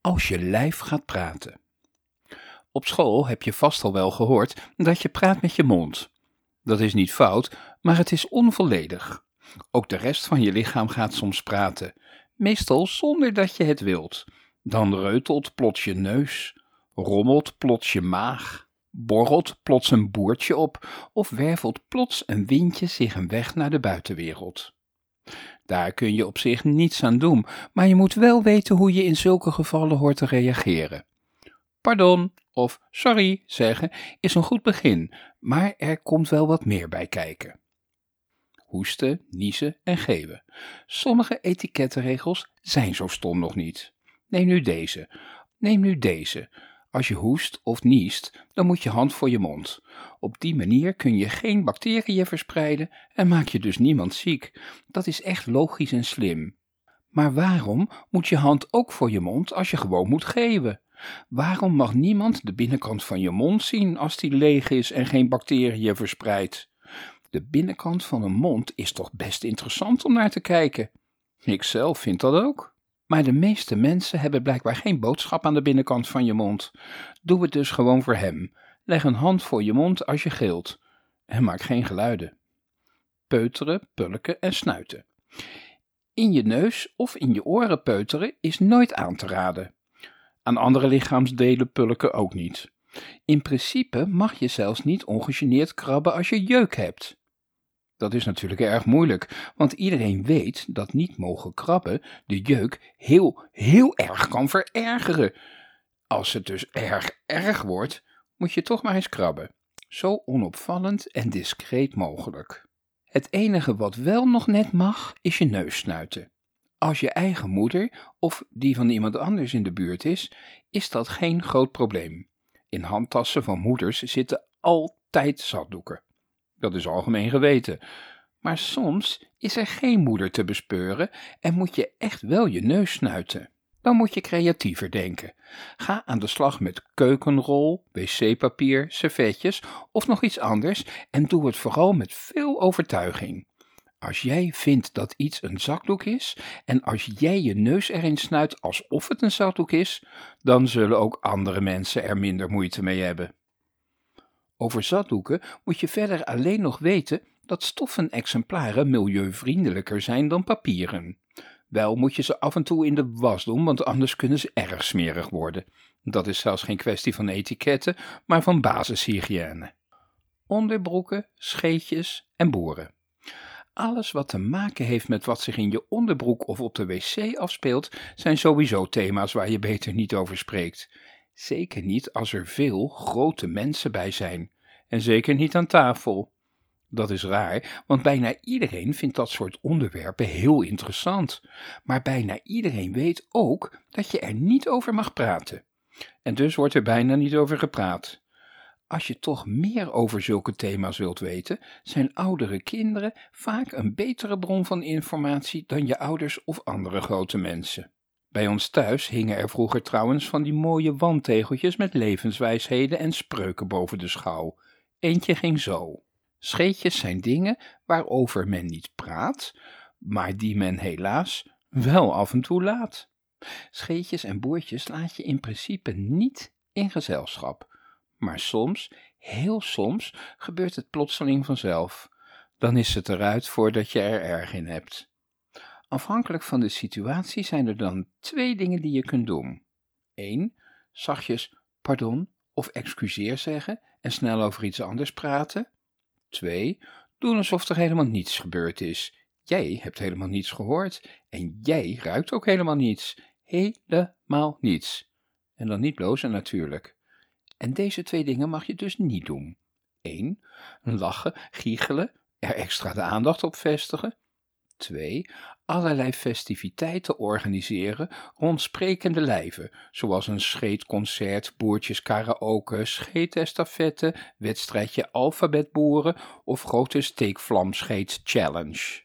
als je lijf gaat praten. Op school heb je vast al wel gehoord dat je praat met je mond. Dat is niet fout, maar het is onvolledig. Ook de rest van je lichaam gaat soms praten, meestal zonder dat je het wilt. Dan reutelt plots je neus, rommelt plots je maag, borrelt plots een boertje op of wervelt plots een windje zich een weg naar de buitenwereld. Daar kun je op zich niets aan doen, maar je moet wel weten hoe je in zulke gevallen hoort te reageren. Pardon of sorry zeggen is een goed begin, maar er komt wel wat meer bij kijken. Hoesten, niezen en geven. Sommige etikettenregels zijn zo stom nog niet. Neem nu deze. Neem nu deze. Als je hoest of niest, dan moet je hand voor je mond. Op die manier kun je geen bacteriën verspreiden en maak je dus niemand ziek. Dat is echt logisch en slim. Maar waarom moet je hand ook voor je mond als je gewoon moet geven? Waarom mag niemand de binnenkant van je mond zien als die leeg is en geen bacteriën verspreidt? De binnenkant van een mond is toch best interessant om naar te kijken. Ik zelf vind dat ook. Maar de meeste mensen hebben blijkbaar geen boodschap aan de binnenkant van je mond. Doe het dus gewoon voor hem. Leg een hand voor je mond als je gilt. En maak geen geluiden. Peuteren, pulken en snuiten. In je neus of in je oren peuteren is nooit aan te raden. Aan andere lichaamsdelen pulken ook niet. In principe mag je zelfs niet ongegeneerd krabben als je jeuk hebt. Dat is natuurlijk erg moeilijk, want iedereen weet dat niet mogen krabben de jeuk heel, heel erg kan verergeren. Als het dus erg erg wordt, moet je toch maar eens krabben. Zo onopvallend en discreet mogelijk. Het enige wat wel nog net mag, is je neus snuiten. Als je eigen moeder of die van iemand anders in de buurt is, is dat geen groot probleem. In handtassen van moeders zitten altijd zakdoeken. Dat is algemeen geweten. Maar soms is er geen moeder te bespeuren en moet je echt wel je neus snuiten. Dan moet je creatiever denken. Ga aan de slag met keukenrol, wc-papier, servetjes of nog iets anders en doe het vooral met veel overtuiging. Als jij vindt dat iets een zakdoek is en als jij je neus erin snuit alsof het een zakdoek is, dan zullen ook andere mensen er minder moeite mee hebben. Over zakdoeken moet je verder alleen nog weten dat stoffen exemplaren milieuvriendelijker zijn dan papieren. Wel moet je ze af en toe in de was doen, want anders kunnen ze erg smerig worden. Dat is zelfs geen kwestie van etiketten, maar van basishygiëne. Onderbroeken, scheetjes en boeren. Alles wat te maken heeft met wat zich in je onderbroek of op de wc afspeelt, zijn sowieso thema's waar je beter niet over spreekt. Zeker niet als er veel grote mensen bij zijn. En zeker niet aan tafel. Dat is raar, want bijna iedereen vindt dat soort onderwerpen heel interessant. Maar bijna iedereen weet ook dat je er niet over mag praten. En dus wordt er bijna niet over gepraat. Als je toch meer over zulke thema's wilt weten, zijn oudere kinderen vaak een betere bron van informatie dan je ouders of andere grote mensen. Bij ons thuis hingen er vroeger trouwens van die mooie wandtegeltjes met levenswijsheden en spreuken boven de schouw. Eentje ging zo. Scheetjes zijn dingen waarover men niet praat, maar die men helaas wel af en toe laat. Scheetjes en boertjes laat je in principe niet in gezelschap, maar soms, heel soms, gebeurt het plotseling vanzelf. Dan is het eruit voordat je er erg in hebt. Afhankelijk van de situatie zijn er dan twee dingen die je kunt doen. 1. Zachtjes pardon of excuseer zeggen en snel over iets anders praten. 2. Doen alsof er helemaal niets gebeurd is. Jij hebt helemaal niets gehoord en jij ruikt ook helemaal niets. Helemaal niets. En dan niet blozen natuurlijk. En deze twee dingen mag je dus niet doen. 1. Lachen, giechelen, er extra de aandacht op vestigen. 2 allerlei festiviteiten organiseren rond sprekende lijven, zoals een scheetconcert, boertjes karaoke, scheetestafette, wedstrijdje alfabetboeren of grote steekvlamscheet challenge.